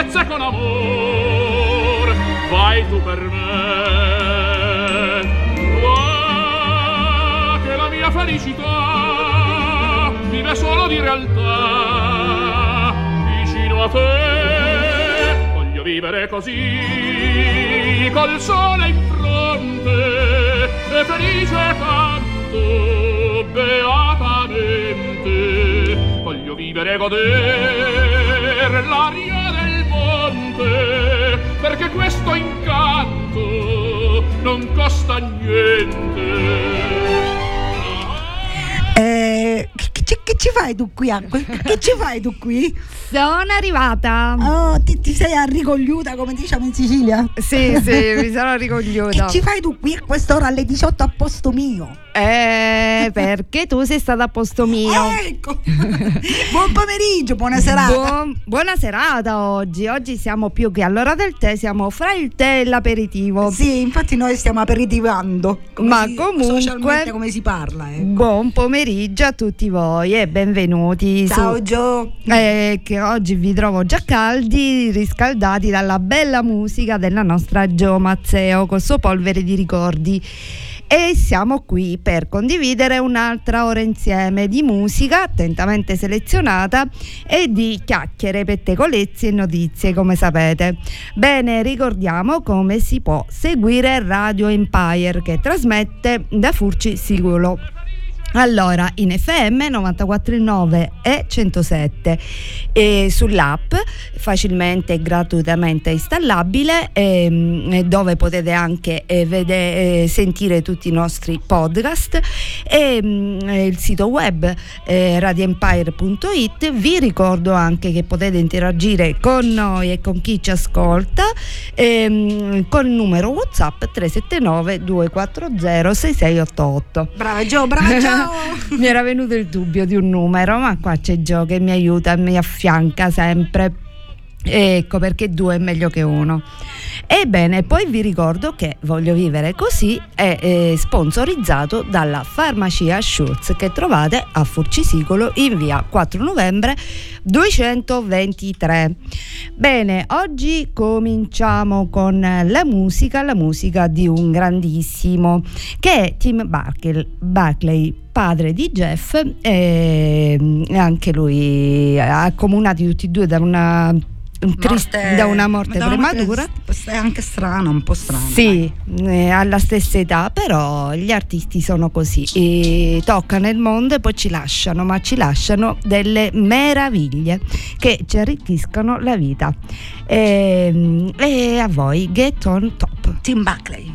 dolcezza con amor. Vai tu per me. Va che la mia felicità vive solo di realtà. Vicino a te voglio vivere così col sole in fronte e felice canto beatamente. Voglio vivere e goder l'aria te perché questo incanto non costa niente. Che, che ci fai tu qui? Acqua? Che ci fai tu qui? Sono arrivata. Oh, ti, ti sei arrigogliuta come diciamo in Sicilia? Sì, sì, mi sono Che ricogliuta. ci fai tu qui a quest'ora alle 18 a posto mio? Eh, perché tu sei stata a posto mio. Ecco. Buon pomeriggio, buona serata. Buon- buona serata oggi. Oggi siamo più che all'ora del tè, siamo fra il tè e l'aperitivo. Sì, infatti noi stiamo aperitivando. Ma si- comunque- socialmente come si parla, ecco. Buon pomeriggio a tutti voi e benvenuti Ciao su Gio. eh, che oggi vi trovo già caldi, riscaldati dalla bella musica della nostra Gio Mazzeo col suo polvere di ricordi. E siamo qui per condividere un'altra ora insieme di musica attentamente selezionata e di chiacchiere, pettegolezzi e notizie, come sapete. Bene, ricordiamo come si può seguire Radio Empire che trasmette da Furci Sicuro. Allora, in FM 94.9 e 107 e sull'app facilmente e gratuitamente installabile ehm, dove potete anche eh, vede- eh, sentire tutti i nostri podcast. E mm, il sito web eh, radioempire.it vi ricordo anche che potete interagire con noi e con chi ci ascolta ehm, con il numero whatsapp 379 240 6688 Brava Gio, brava Gio. mi era venuto il dubbio di un numero, ma qua c'è Gio che mi aiuta, mi affianca sempre. Ecco perché due è meglio che uno. Ebbene, poi vi ricordo che Voglio vivere così è eh, sponsorizzato dalla farmacia Schultz che trovate a Furcisicolo in via 4 novembre 223. Bene, oggi cominciamo con la musica, la musica di un grandissimo che è Tim Barkel- Barclay padre di Jeff e anche lui accomunati tutti e due da una trist- da una morte prematura È anche strana, un po' strana. sì, eh, alla stessa età, però gli artisti sono così, e toccano il mondo e poi ci lasciano, ma ci lasciano delle meraviglie che ci arricchiscono la vita. E, e a voi, Get on Top. Tim Buckley.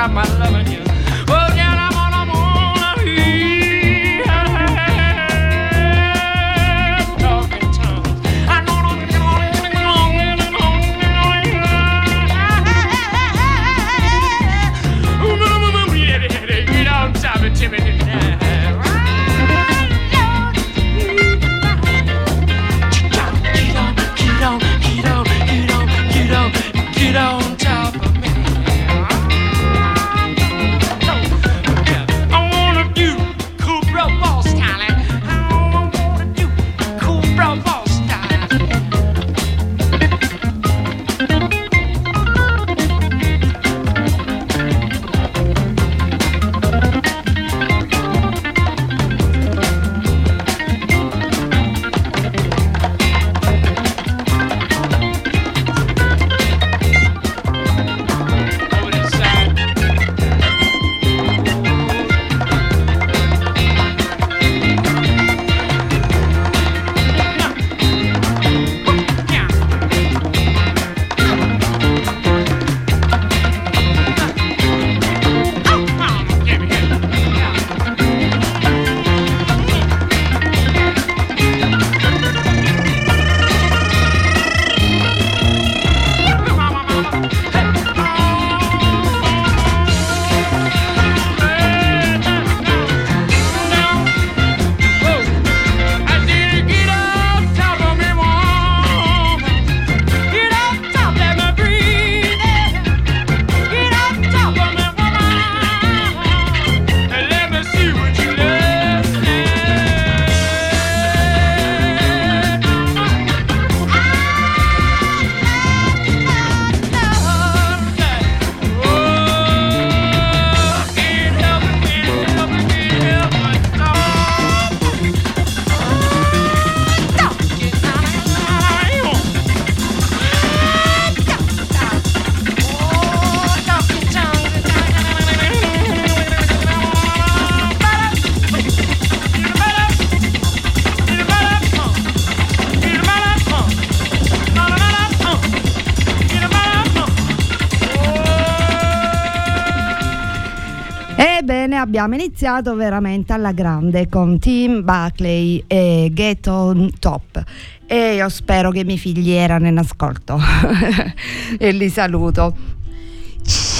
stop my loving you. Abbiamo iniziato veramente alla grande con Tim Buckley e Get on Top e io spero che i miei figli erano in ascolto e li saluto.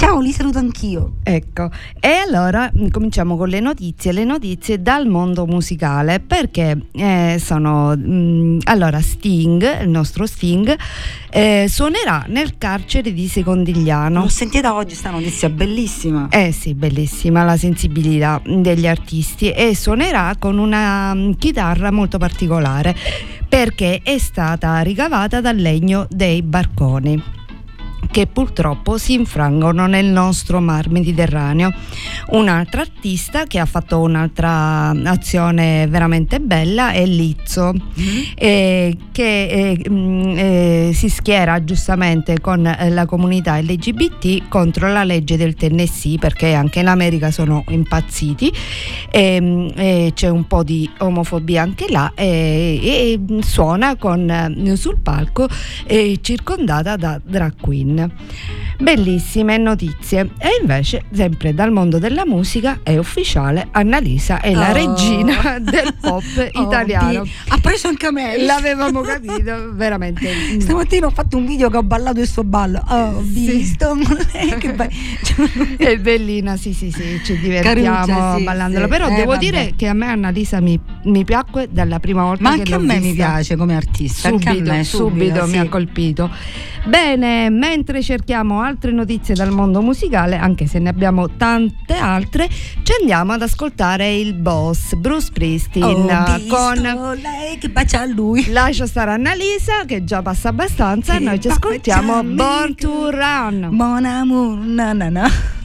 Ciao, li saluto anch'io. Ecco, e allora mm, cominciamo con le notizie, le notizie dal mondo musicale, perché eh, sono... Mh, mm, allora, Sting, il nostro Sting, eh, suonerà nel carcere di Secondigliano. L'ho sentita oggi sta notizia bellissima. Eh sì, bellissima la sensibilità degli artisti e suonerà con una mm, chitarra molto particolare perché è stata ricavata dal legno dei barconi che purtroppo si infrangono nel nostro mar Mediterraneo. Un'altra artista che ha fatto un'altra azione veramente bella è Lizzo, mm-hmm. eh, che eh, mm, eh, si schiera giustamente con la comunità LGBT contro la legge del Tennessee, perché anche in America sono impazziti, e, c'è un po' di omofobia anche là, e, suona con, sul palco circondata da drag queen. Bellissime notizie. E invece, sempre dal mondo della musica, è ufficiale, Annalisa è la oh. regina del pop oh, italiano. ha preso anche a me. L'avevamo capito, veramente. Stamattina ho fatto un video che ho ballato il suo ballo. Oh, ho visto. che be- è bellina, sì, sì, sì, ci divertiamo Caruccia, sì, ballandolo. Sì. Però eh, devo vabbè. dire che a me Annalisa mi, mi, piacque dalla prima volta Ma che anche a me mi piace come artista. Subito, me, subito, subito sì. mi ha colpito. Bene, mentre cerchiamo altre notizie dal mondo musicale, anche se ne abbiamo tante altre, ci andiamo ad ascoltare il boss Bruce Springsteen oh, con lei che bacia a lui. Lascia stare Annalisa che già passa abbastanza, e noi ci ascoltiamo Born to Run. Mon amour, na na na.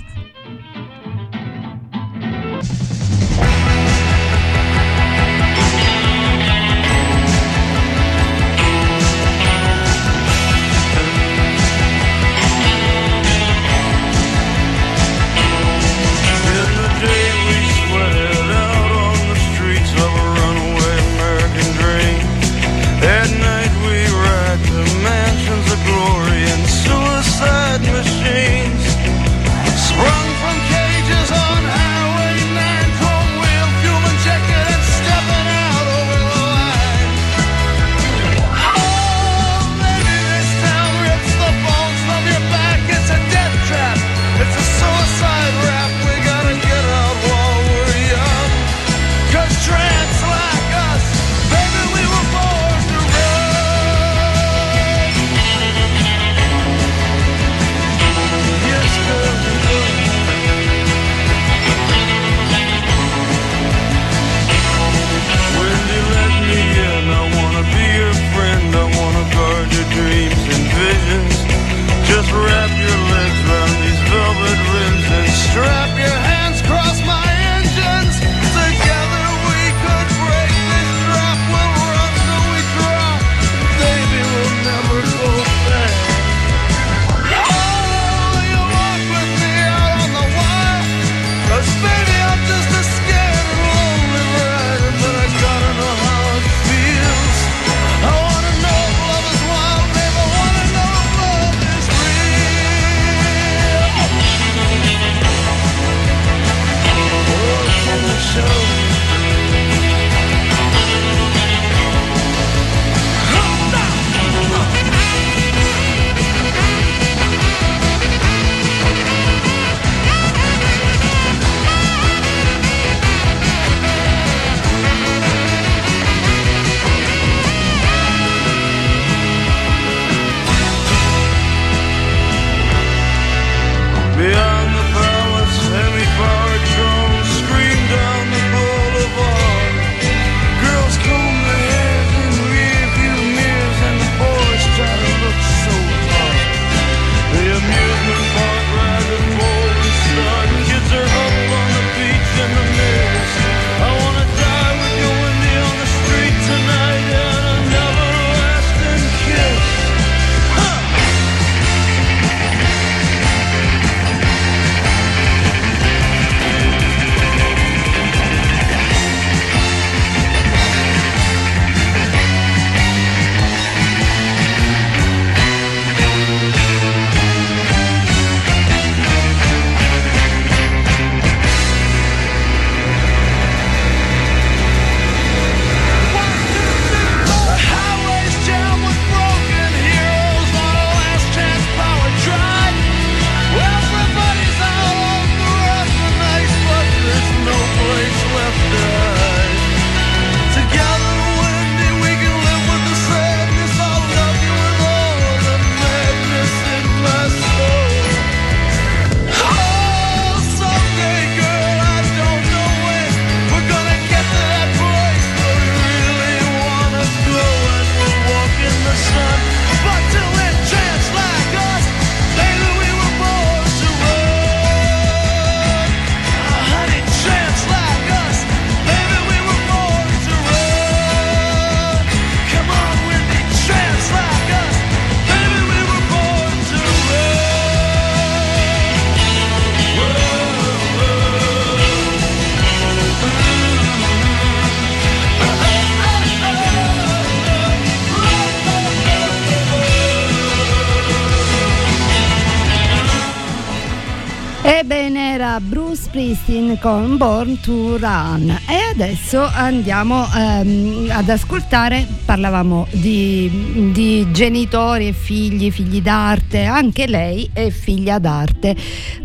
Springsteen con Born to Run. E adesso andiamo ehm, ad ascoltare, parlavamo di, di, genitori e figli, figli d'arte, anche lei è figlia d'arte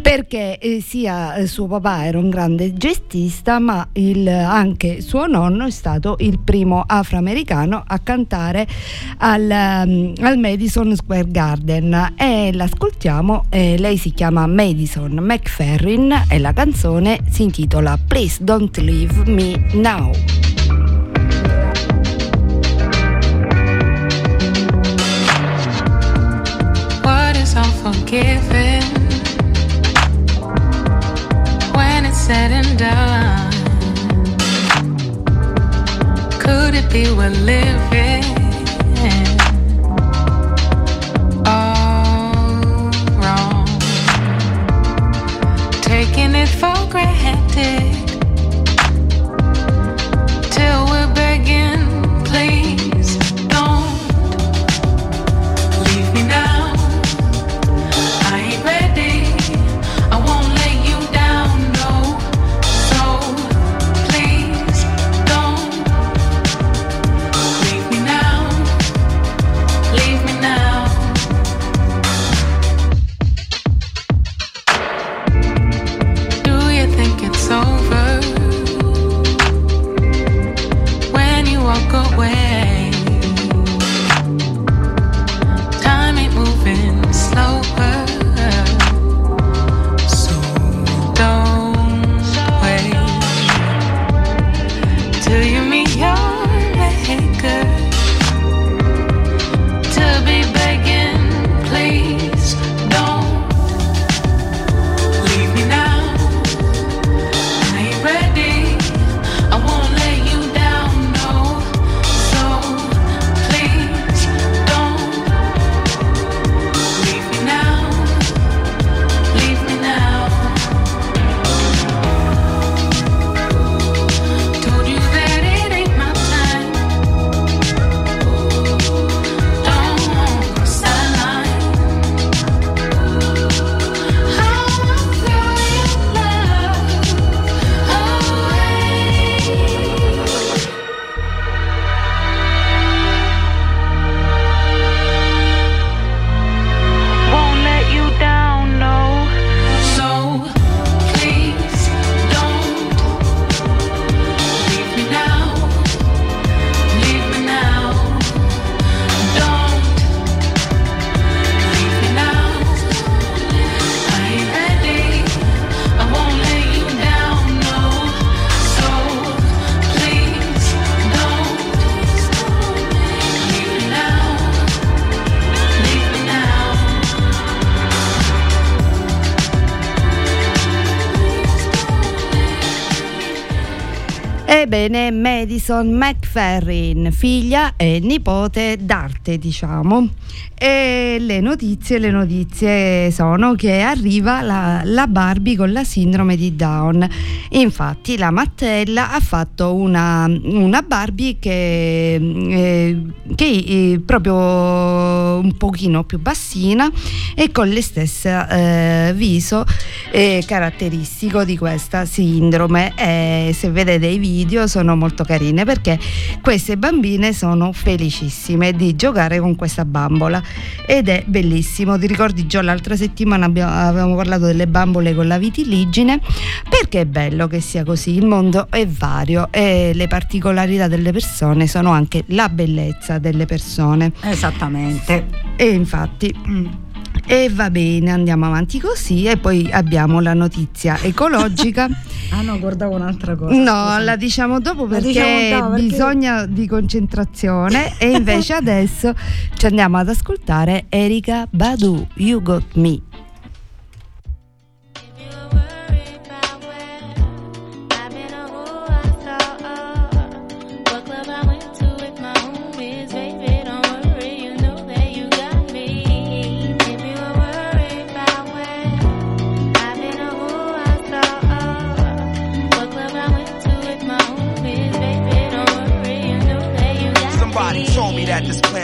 perché eh, sia suo papà era un grande gestista ma il, anche suo nonno è stato il primo afroamericano a cantare al, um, al Madison Square Garden. E l'ascoltiamo, eh, lei si chiama Madison McFerrin e la canzone si intitola Please Don't Leave Me Now. What is unforgiven when it's said and done? Could it be we're living? All wrong, taking it for granted Ebbene, Madison McFerrin, figlia e nipote d'arte, diciamo. E le notizie, le notizie sono che arriva la, la Barbie con la sindrome di Down. Infatti la Mattella ha fatto una, una Barbie che, eh, che è proprio un pochino più bassina e con le stesse eh, viso eh, caratteristico di questa sindrome. E se vedete i video sono molto carine perché queste bambine sono felicissime di giocare con questa bambola ed è bellissimo. Ti ricordi già l'altra settimana abbiamo, avevamo parlato delle bambole con la vitiligine perché è bello che sia così. Il mondo è vario e le particolarità delle persone sono anche la bellezza delle persone. Esattamente. E infatti. E va bene, andiamo avanti così e poi abbiamo la notizia ecologica. Ah no, guardavo un'altra cosa. No, scusami. la diciamo dopo perché, diciamo dopo, perché- bisogna di concentrazione e invece adesso ci andiamo ad ascoltare Erika Badu, You Got me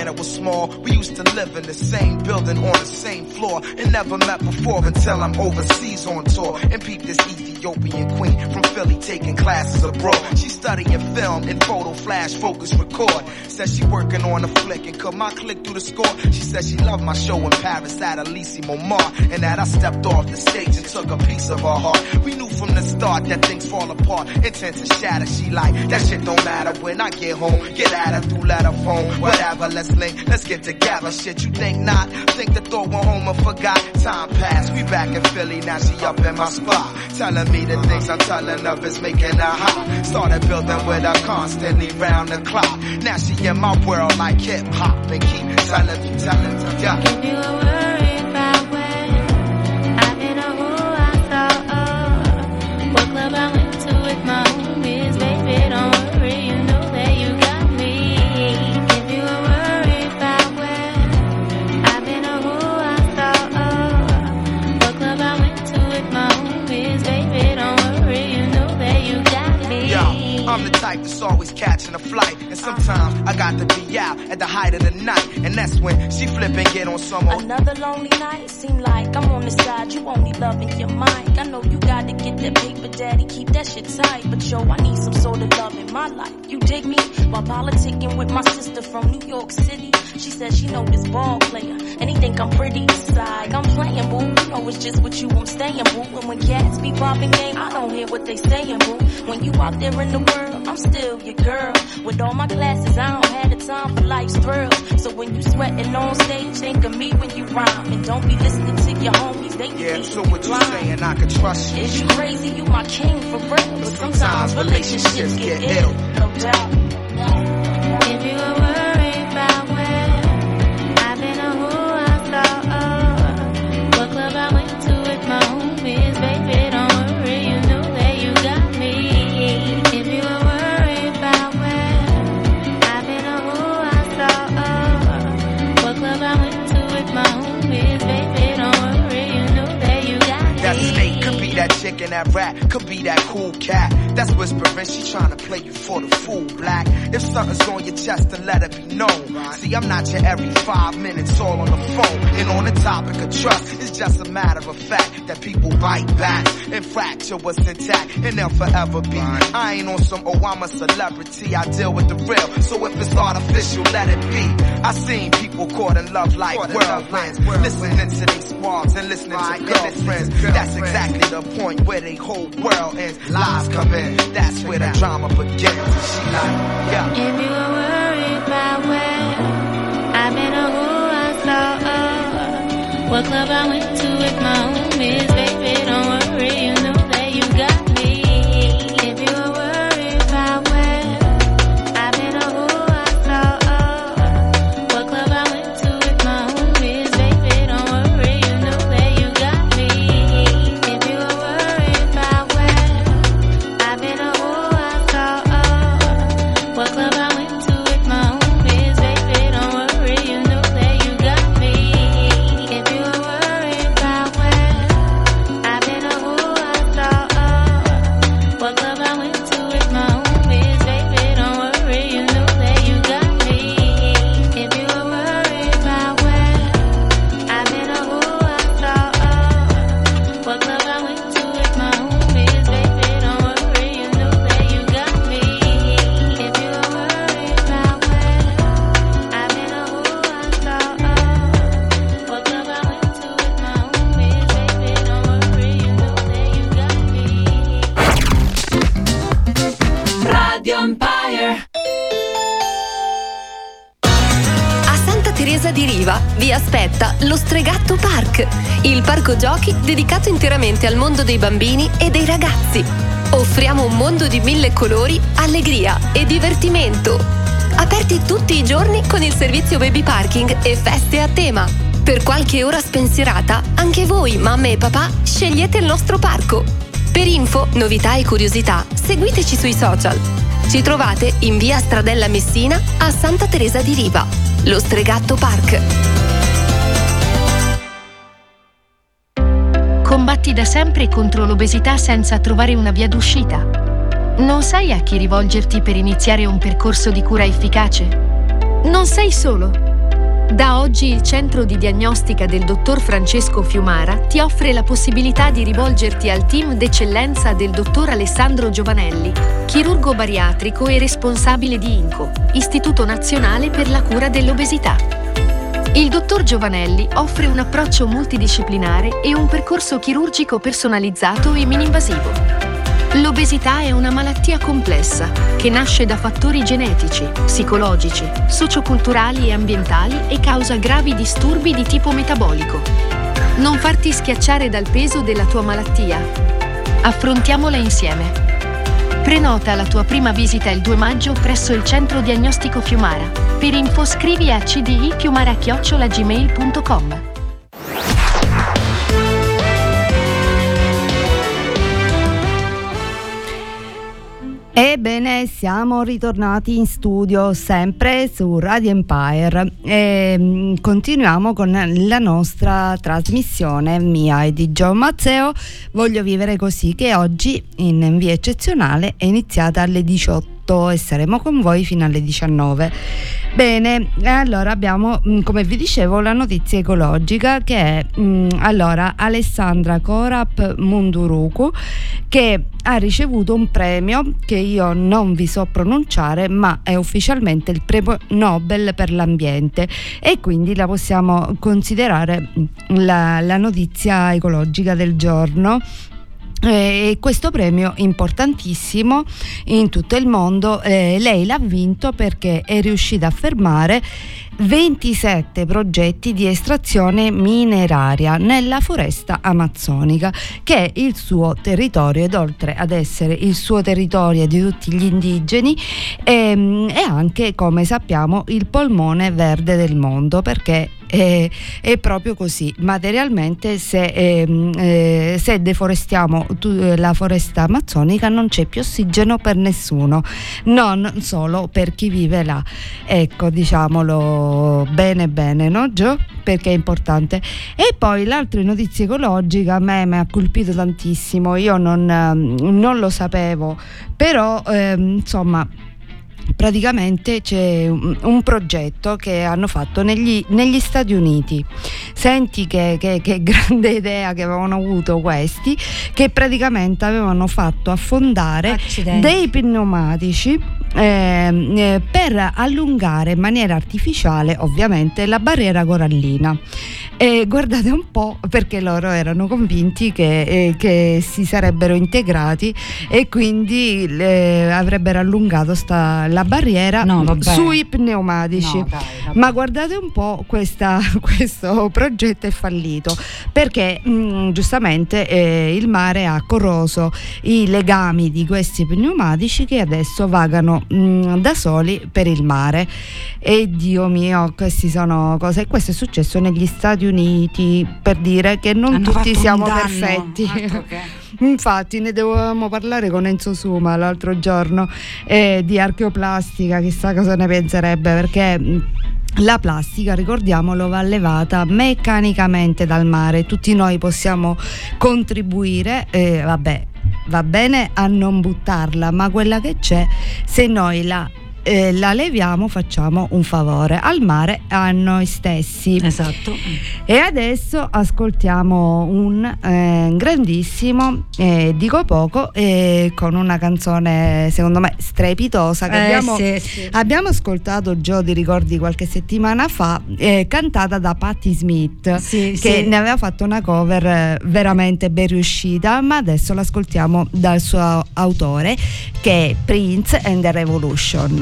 planet was small. We used to live in the same building on the same floor and never met before until I'm overseas on tour and peep this Ethiopian queen from Philly taking classes abroad. She studying film and photo flash focus record. Says she working on a flick and cut my click through the score. She says she loved my show in Paris at Elise Montmartre and that I stepped off the stage and took a piece of her heart. We knew from the start that things fall apart, intent to shatter. She like that shit don't matter when I get home. Get at her through letter phone, whatever. Let's link, let's get together. Shit, you think not? Think the thought went home and forgot. Time passed, we back in Philly now. She up in my spot, telling me the things I'm telling her is making her hot. Started building with her constantly round the clock. Now she in my world like hip hop and keep telling me, telling me, yeah. Club I went to with my type that's always catching a flight. Sometimes I got to be out at the height of the night. And that's when she flip and get on some old. Another lonely night, seem like I'm on the side, you only loving your mind. I know you gotta get that paper, daddy, keep that shit tight. But yo, I need some sort of love in my life. You dig me? While politicking with my sister from New York City, she said she know this ball player, and he think I'm pretty. Side, I'm playing, boo. You know it's just with you I'm staying, boo. And when cats be popping game, I don't hear what they saying, boo. When you out there in the world, I'm still your girl. With all my classes, I don't have the time for life's thrills. So when you sweating on stage, think of me when you rhyme, and don't be listening to your homies. They Yeah, so what you saying? I can trust you. Is you crazy? You my king for real. But sometimes relationships get ill, no doubt. If you chick that rat, could be that cool cat. That's whispering, she trying to play you for the fool, black. If something's on your chest, then let it be known. See, I'm not your every five minutes all on the phone. And on the topic of trust, it's just a matter of fact that people bite back and fracture what's intact, and they'll forever be. I ain't on some, oh, I'm a celebrity, I deal with the real. So if it's artificial, let it be. I seen people caught in love like whirlwinds, listening to these squads and listening to girlfriends. That's exactly the point where they whole world ends. Lies come in, that's where the drama begins. She like, yeah. If you were worried about where I've been or who I saw, oh, what club I went to with my homies, baby, don't worry, mondo dei bambini e dei ragazzi. Offriamo un mondo di mille colori, allegria e divertimento. Aperti tutti i giorni con il servizio baby parking e feste a tema. Per qualche ora spensierata, anche voi, mamme e papà, scegliete il nostro parco. Per info, novità e curiosità, seguiteci sui social. Ci trovate in via Stradella Messina a Santa Teresa di Riva, lo Stregatto Park. Da sempre contro l'obesità senza trovare una via d'uscita? Non sai a chi rivolgerti per iniziare un percorso di cura efficace? Non sei solo. Da oggi il centro di diagnostica del dottor Francesco Fiumara ti offre la possibilità di rivolgerti al team d'eccellenza del dottor Alessandro Giovanelli, chirurgo bariatrico e responsabile di INCO, Istituto Nazionale per la Cura dell'Obesità. Il dottor Giovanelli offre un approccio multidisciplinare e un percorso chirurgico personalizzato e mininvasivo. L'obesità è una malattia complessa che nasce da fattori genetici, psicologici, socioculturali e ambientali e causa gravi disturbi di tipo metabolico. Non farti schiacciare dal peso della tua malattia. Affrontiamola insieme. Prenota la tua prima visita il 2 maggio presso il centro diagnostico Fiumara. Per info scrivi a cdifiumara-gmail.com. Ebbene, siamo ritornati in studio sempre su Radio Empire e mm, continuiamo con la nostra trasmissione mia e di John Mazzeo. Voglio vivere così che oggi in via eccezionale è iniziata alle 18 e saremo con voi fino alle 19. Bene, allora abbiamo, mm, come vi dicevo, la notizia ecologica che è mh, allora Alessandra Korap Munduruku che ha ricevuto un premio che io non vi so pronunciare, ma è ufficialmente il premio Nobel per l'ambiente e quindi la possiamo considerare la, la notizia ecologica del giorno e questo premio importantissimo in tutto il mondo eh, lei l'ha vinto perché è riuscita a fermare 27 progetti di estrazione mineraria nella foresta amazzonica che è il suo territorio ed oltre ad essere il suo territorio di tutti gli indigeni ehm, è anche come sappiamo il polmone verde del mondo perché è, è proprio così. Materialmente se, ehm, eh, se deforestiamo tu, eh, la foresta amazzonica non c'è più ossigeno per nessuno. Non solo per chi vive là. Ecco diciamolo bene bene, no Gio? Perché è importante. E poi l'altra notizia ecologica a me mi ha colpito tantissimo, io non, ehm, non lo sapevo, però eh, insomma praticamente c'è un, un, progetto che hanno fatto negli, negli Stati Uniti. Senti che, che, che, grande idea che avevano avuto questi, che praticamente avevano fatto affondare Accidenti. dei pneumatici eh, per allungare in maniera artificiale ovviamente la barriera corallina. E guardate un po' perché loro erano convinti che, eh, che si sarebbero integrati e quindi eh, avrebbero allungato sta, la barriera no, sui pneumatici. No, dai, Ma guardate un po', questa, questo progetto è fallito perché mh, mm, giustamente eh, il mare ha corroso i legami di questi pneumatici che adesso vagano mh, mm, da soli per il mare. E Dio mio, queste sono cose. E questo è successo negli Stati Uniti per dire che non Hanno tutti siamo perfetti. Infatti ne dovevamo parlare con Enzo Suma l'altro giorno eh, di archeoplastica, chissà cosa ne penserebbe perché mm, la plastica, ricordiamolo, va allevata meccanicamente dal mare, tutti noi possiamo contribuire, eh, vabbè, va bene a non buttarla, ma quella che c'è, se noi la eh, la leviamo facciamo un favore al mare a noi stessi. Esatto. E adesso ascoltiamo un eh, grandissimo, eh, dico poco, con una canzone secondo me strepitosa che eh, abbiamo, sì, sì. abbiamo, ascoltato Gio di ricordi qualche settimana fa, eh, cantata da Patti Smith, sì, che ne aveva fatto una cover eh, veramente ben riuscita, ma adesso l'ascoltiamo dal suo autore che è Prince and the Revolution.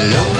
No.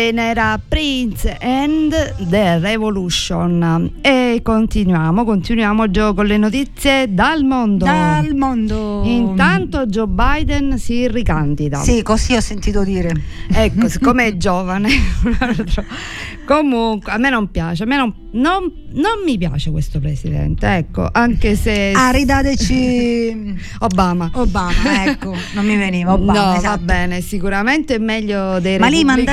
Ebbene, era Prince and the Revolution. E continuiamo, continuiamo Gio con le notizie dal mondo. Dal mondo. Intanto Joe Biden si ricandida. Sì, così ho sentito dire. Ecco, siccome è giovane. Comunque, a me non piace, a me non, non- non mi piace questo presidente, ecco, anche se... Ah, ridateci Obama. Obama, ecco, non mi veniva Obama, no, va esatto. bene, sicuramente è meglio dei Ma repubblicani,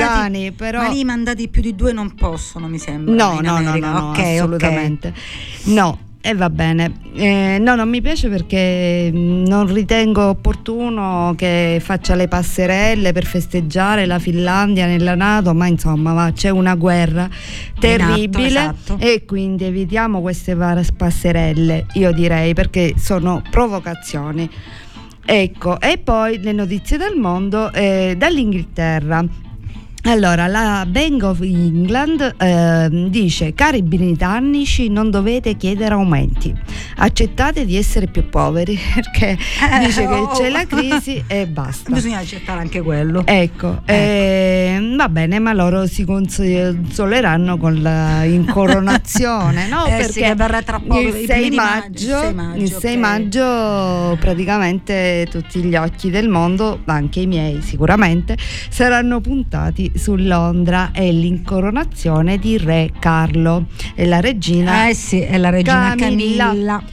mandati, però... ma lì mandati più di due non possono, mi sembra. No, no, no, no, no, Ok, ok. assolutamente. No, e va bene. Eh, no, non mi piace perché mh, non ritengo opportuno che faccia le passerelle per festeggiare la Finlandia nella Nato, ma insomma va, c'è una guerra terribile esatto. e quindi evitiamo queste passerelle, io direi, perché sono provocazioni. Ecco, e poi le notizie dal mondo eh, dall'Inghilterra. Allora, la Bank of England ehm, dice, cari britannici, non dovete chiedere aumenti, accettate di essere più poveri, perché Eh, dice che oh. c'è la crisi e basta. Bisogna accettare anche quello. Ecco, ehm, va bene, ma loro si consoleranno con la incoronazione, no? Eh sì, Perché che verrà tra poco, il i 6 primi di maggio, il 6 maggio, il 6 ok. maggio praticamente tutti gli occhi del mondo, anche i miei sicuramente, saranno puntati su Londra e l'incoronazione di Re Carlo e la regina Eh sì, è la regina Camilla.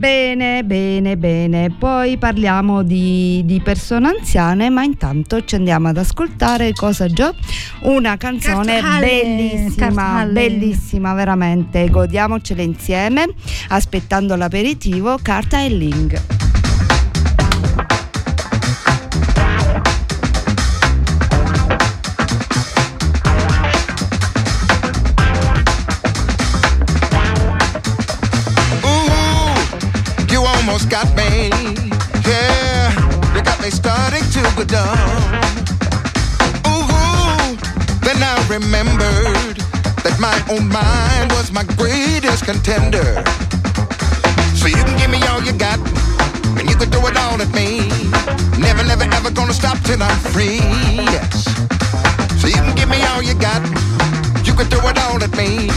Bene, bene, bene. Poi parliamo di, di persone anziane, ma intanto ci andiamo ad ascoltare cosa Gio? Una canzone bellissima, bellissima veramente. Godiamocela insieme, aspettando l'aperitivo, carta e link. Almost got me. Yeah, you got me starting to go down. Ooh, then I remembered that my own mind was my greatest contender. So you can give me all you got, and you can throw it all at me. Never, never, ever gonna stop till I'm free. Yes. So you can give me all you got. You can throw it all at me.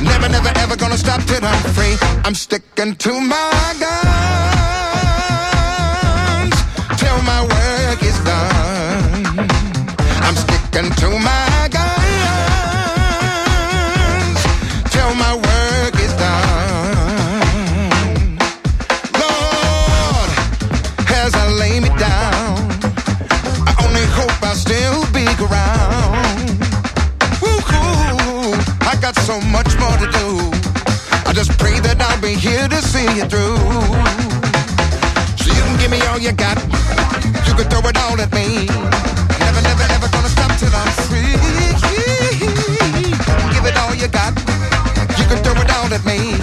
Never, never, ever gonna stop till I'm free. I'm sticking to my guns so much more to do. I just pray that I'll be here to see you through. So you can give me all you got. You can throw it all at me. Never, never, ever gonna stop till I'm free. Give it all you got. You can throw it all at me.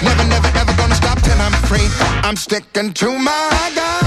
Never, never, ever gonna stop till I'm free. I'm sticking to my guns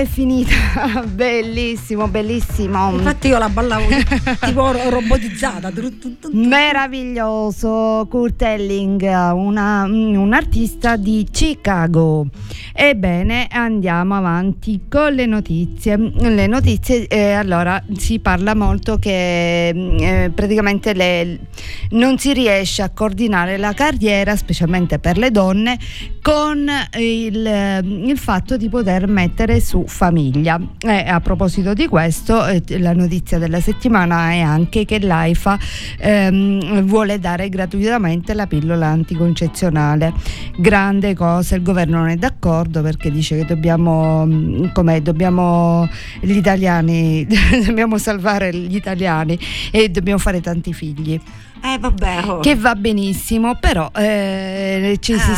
è finita. bellissimo, bellissimo. Infatti io la ballavo tipo ro- robotizzata. Meraviglioso Kurt Elling, una- un artista di Chicago. Ebbene, andiamo avanti con le notizie. Le notizie, eh, allora, si parla molto che eh, praticamente le- non si riesce a coordinare la carriera, specialmente per le donne, con il, il fatto di poter mettere su famiglia. E a proposito di questo, eh, la notizia della settimana è anche che l'AIFA ehm, vuole dare gratuitamente la pillola anticoncezionale. Grande cosa, il governo non è d'accordo perché dice che dobbiamo, mm, dobbiamo gli italiani, dobbiamo salvare gli italiani e dobbiamo fare tanti figli. Eh vabbè. oh. Che va benissimo, però eh, ci si Eh.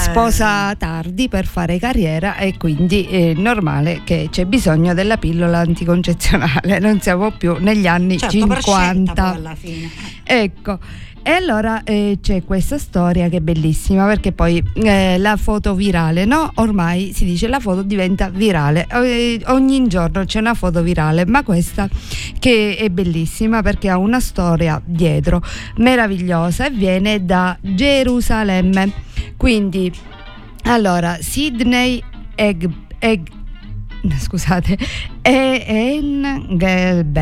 Tardi per fare carriera e quindi è normale che c'è bisogno della pillola anticoncezionale. Non siamo più negli anni Certo, per scelta 50. poi alla fine. Ecco. E allora eh, c'è questa storia che è bellissima perché poi eh, la foto virale, no? Ormai si dice la foto diventa virale, Eh, ogni giorno c'è una foto virale, ma questa che è bellissima perché ha una storia dietro meravigliosa e viene da Gerusalemme. Quindi, allora, Sidney Egg, Egg scusate, Engelberg.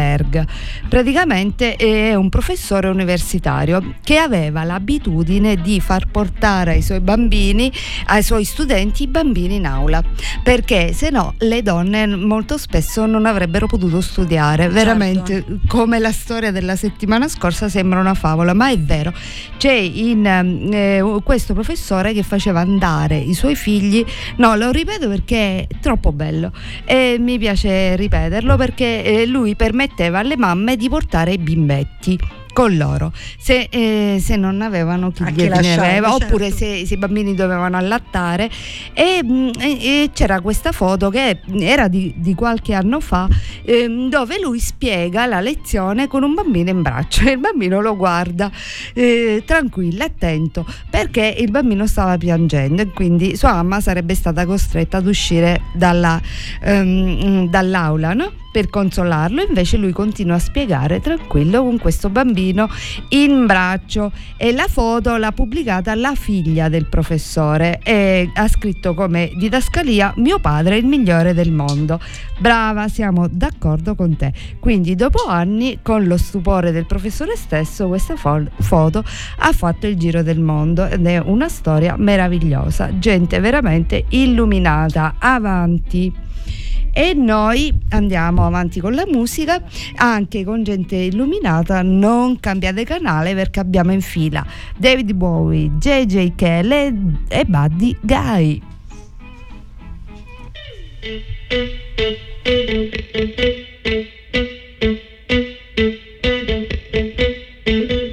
Praticamente è un professore universitario che aveva l'abitudine di far portare ai suoi bambini, ai suoi studenti, i bambini in aula, perché se no le donne molto spesso non avrebbero potuto studiare. Veramente, come la storia della settimana scorsa sembra una favola, ma è vero. C'è in, eh, questo professore che faceva andare i suoi figli, no, lo ripeto perché è troppo bello e mi piace ripeterlo perché eh, lui permetteva alle mamme di portare i bimbetti con loro se, eh, se non avevano chi A chi gliene lasciare, aveva certo. oppure se, se i bambini dovevano allattare e, mm, e- e c'era questa foto che era di, di qualche anno fa ehm, dove lui spiega la lezione con un bambino in braccio e il bambino lo guarda eh, tranquillo, attento perché il bambino stava piangendo e quindi sua mamma sarebbe stata costretta ad uscire dalla, ehm, dall'aula no? Per consolarlo invece lui continua a spiegare tranquillo con questo bambino in braccio e la foto l'ha pubblicata la figlia del professore e ha scritto come didascalia mio padre è il migliore del mondo brava siamo d'accordo con te. Quindi dopo anni con lo stupore del professore stesso questa fo- foto ha fatto il giro del mondo ed è una storia meravigliosa gente veramente illuminata. Avanti e noi andiamo avanti con la musica anche con gente illuminata. Non cambiate canale perché abbiamo in fila David Bowie, JJ Kelly e Buddy Guy. You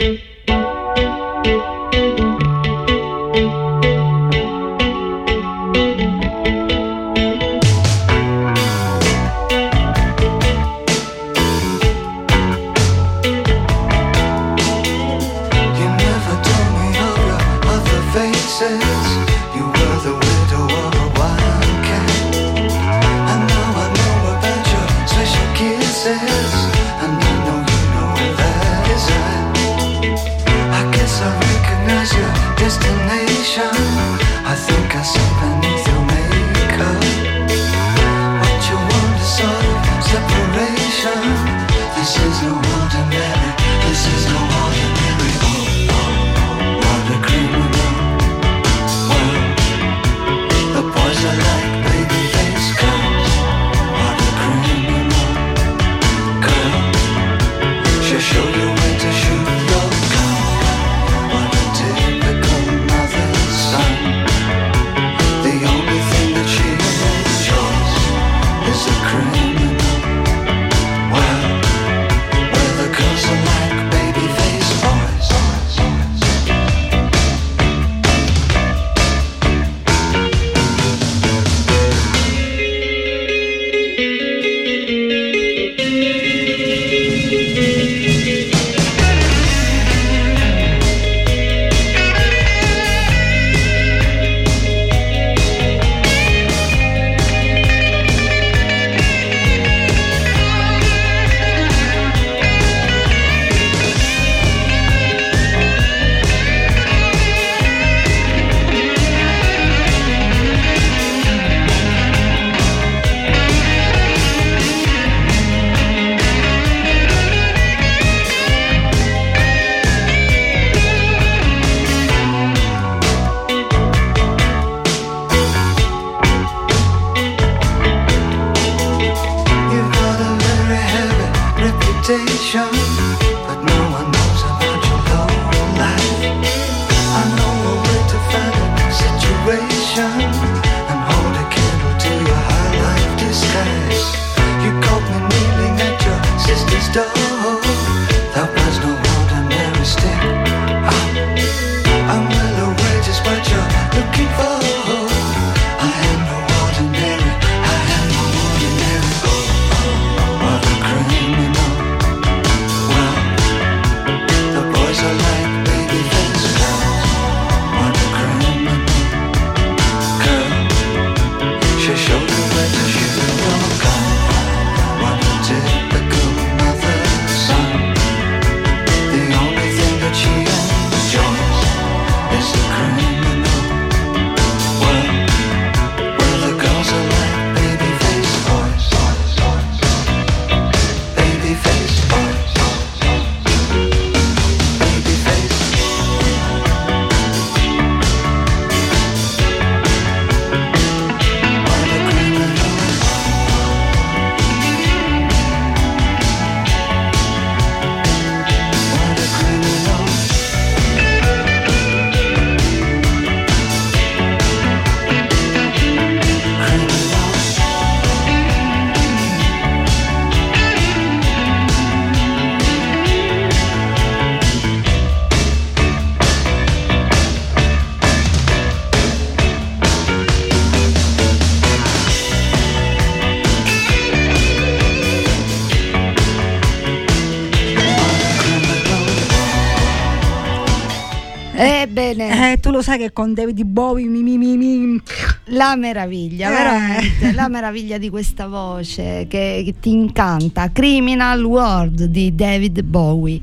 stone. Ebbene, Eh, tu lo sai che con David Bowie mi, mi, mi, mi- la meraviglia, Eh. veramente, la meraviglia di questa voce che, che ti incanta, Criminal World di David Bowie.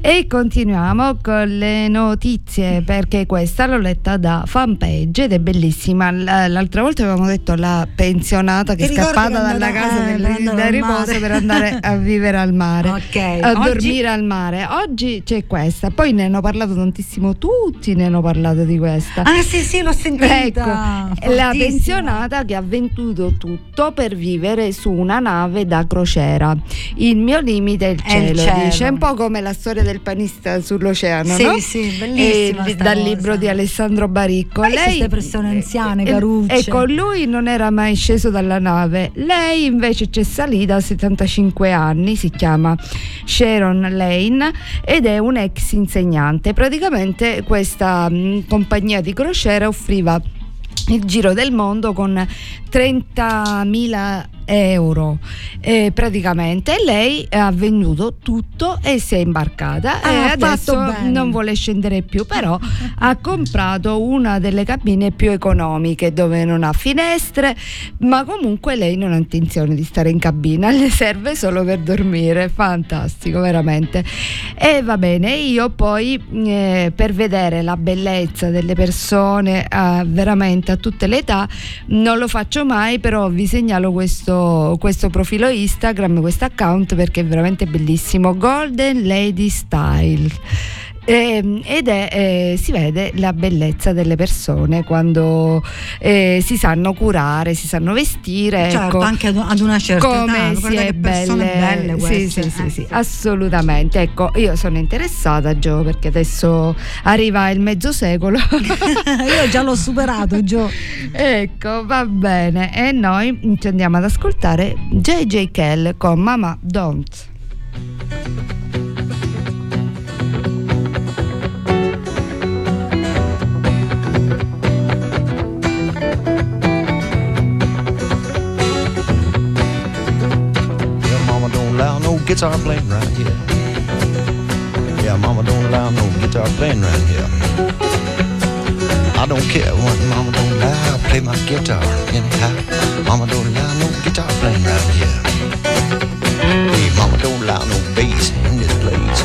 E continuiamo con le notizie perché questa l'ho letta da fanpage ed è bellissima. L'altra volta avevamo detto la pensionata che è scappata che dalla casa eh, del, riposo per andare a vivere al mare. Ok, a oggi- dormire al mare. Oggi c'è questa, poi ne hanno parlato tantissimo, tutti ne hanno parlato di questa. Ah sì sì, l'ho sentita. Ecco, la Fortissima. pensionata che ha venduto tutto per vivere su una nave da crociera. Il mio limite è il È il cielo, cielo. dice un po' come la storia del panista sull'oceano, Sì, no? sì, bellissima E- dal cosa. libro di Alessandro Baricco. Poi queste persone anziane, eh, carucce. Ecco, lui non era mai sceso dalla nave. Lei invece c'è salita a 75 anni, si chiama Sharon Lane ed è un ex insegnante. Praticamente questa mh, compagnia di crociera offriva il giro del mondo con 30.000 euro. Eh, praticamente lei ha venduto tutto e si è imbarcata Ah, e adesso non vuole scendere più però ha comprato una delle cabine più economiche dove non ha finestre ma comunque lei non ha intenzione di stare in cabina le serve solo per dormire. Fantastico veramente. E va bene io poi eh, per vedere la bellezza delle persone eh, veramente a tutte le età non lo faccio mai però vi segnalo questo, questo profilo Instagram questo account perché è veramente bellissimo. Golden Lady Style Ehm, ed è, eh, si vede la bellezza delle persone quando eh, si sanno curare, si sanno vestire. Certo, ecco, anche ad, una certa come età. si è belle, belle sì, queste. sì, sì, eh. sì, assolutamente. Ecco, io sono interessata, Gio, perché adesso arriva il mezzo secolo. Io già l'ho superato, Gio. ecco, va bene. E noi ci andiamo ad ascoltare JJ Kell con Mama Don't. Guitar playing around here. Yeah, mama don't allow no guitar playing around here. I don't care what mama don't allow, play my guitar anyhow. Mama don't allow no guitar playing around here. Hey, mama don't allow no bass in this place.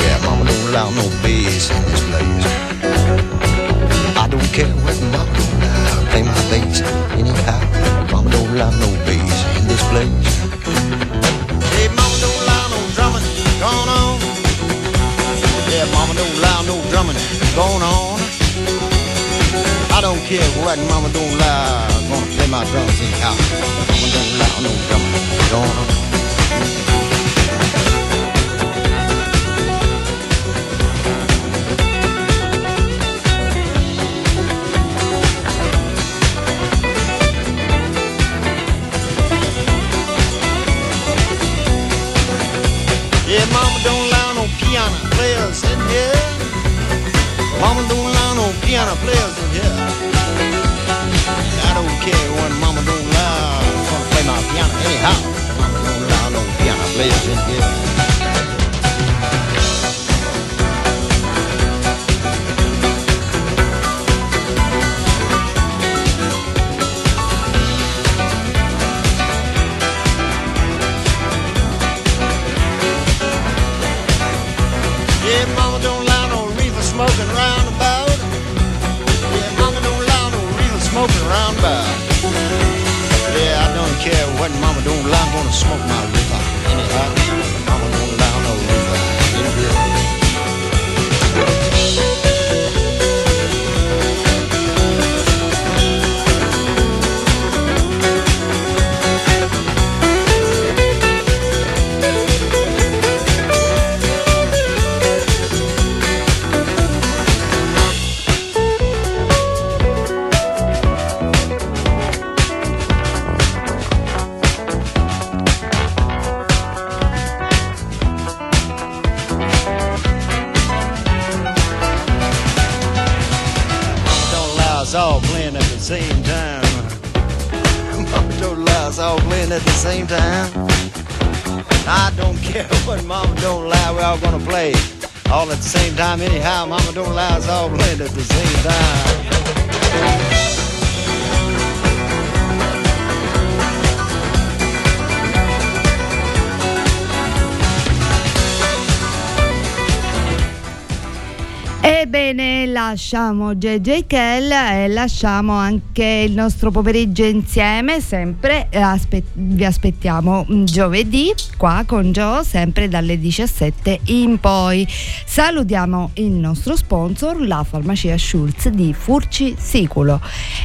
Yeah, mama don't allow no bass in this place. I don't care what mama don't allow, play my bass anyhow. Mama don't allow no bass in this place. Going on. Yeah, mama don't allow no drumming going on. I don't care what mama don't allow, gonna play my drums anyhow. Mama don't no drumming going on. Piano players in here. Mama don't allow no piano players in here. I don't care when mama don't allow. I'm gonna play my piano anyhow. Mama don't allow no piano players in here. Don't allow, I'm gonna smoke my reefer anyhow. time anyhow. Mama don't allow us all blend at the same time. Ebbene, lasciamo JJ Kell e lasciamo anche il nostro pomeriggio insieme, sempre eh, aspe- vi aspettiamo mm, giovedì qua con Joe, sempre dalle 17 in poi. Salutiamo il nostro sponsor, la farmacia Schulz di Furci Siculo.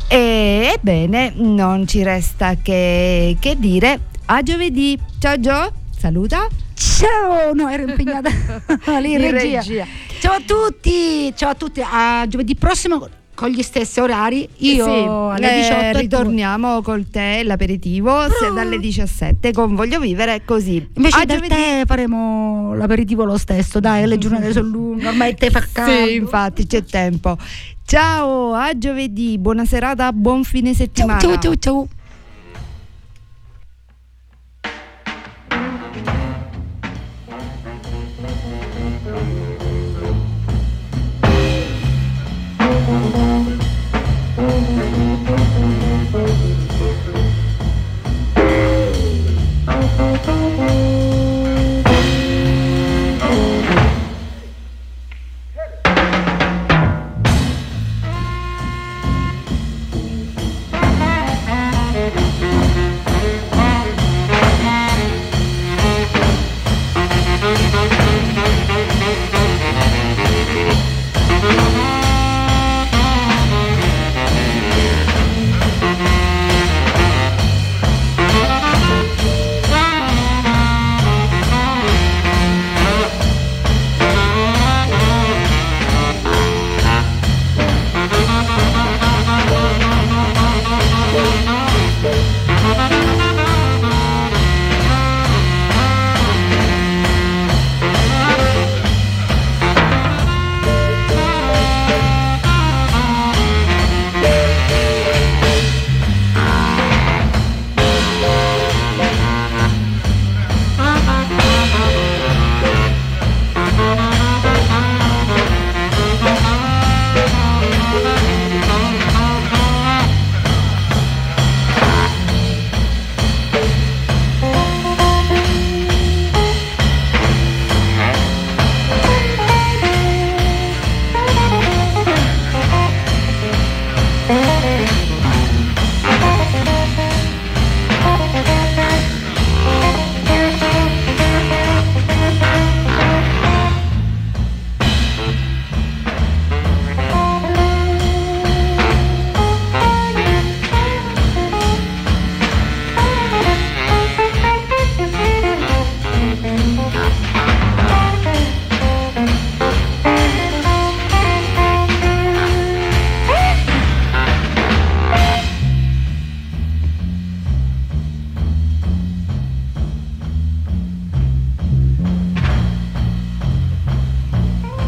Ebbene, non ci resta che, che dire. A giovedì. Ciao Joe, saluta. Ciao, no, ero impegnata lì in regia. regia. Ciao a tutti, ciao a tutti. A giovedì prossimo con gli stessi orari. Io Sì, alle eh, 18 e tu. ritorniamo col tè, l'aperitivo, se dalle 17 con Voglio Vivere così. Invece A giovedì. tè faremo l'aperitivo lo stesso, dai, le giornate sono lunghe, ormai il tè fa caldo. Sì, infatti c'è tempo. Ciao, a giovedì, buona serata, buon fine settimana. ciao, ciao, ciao.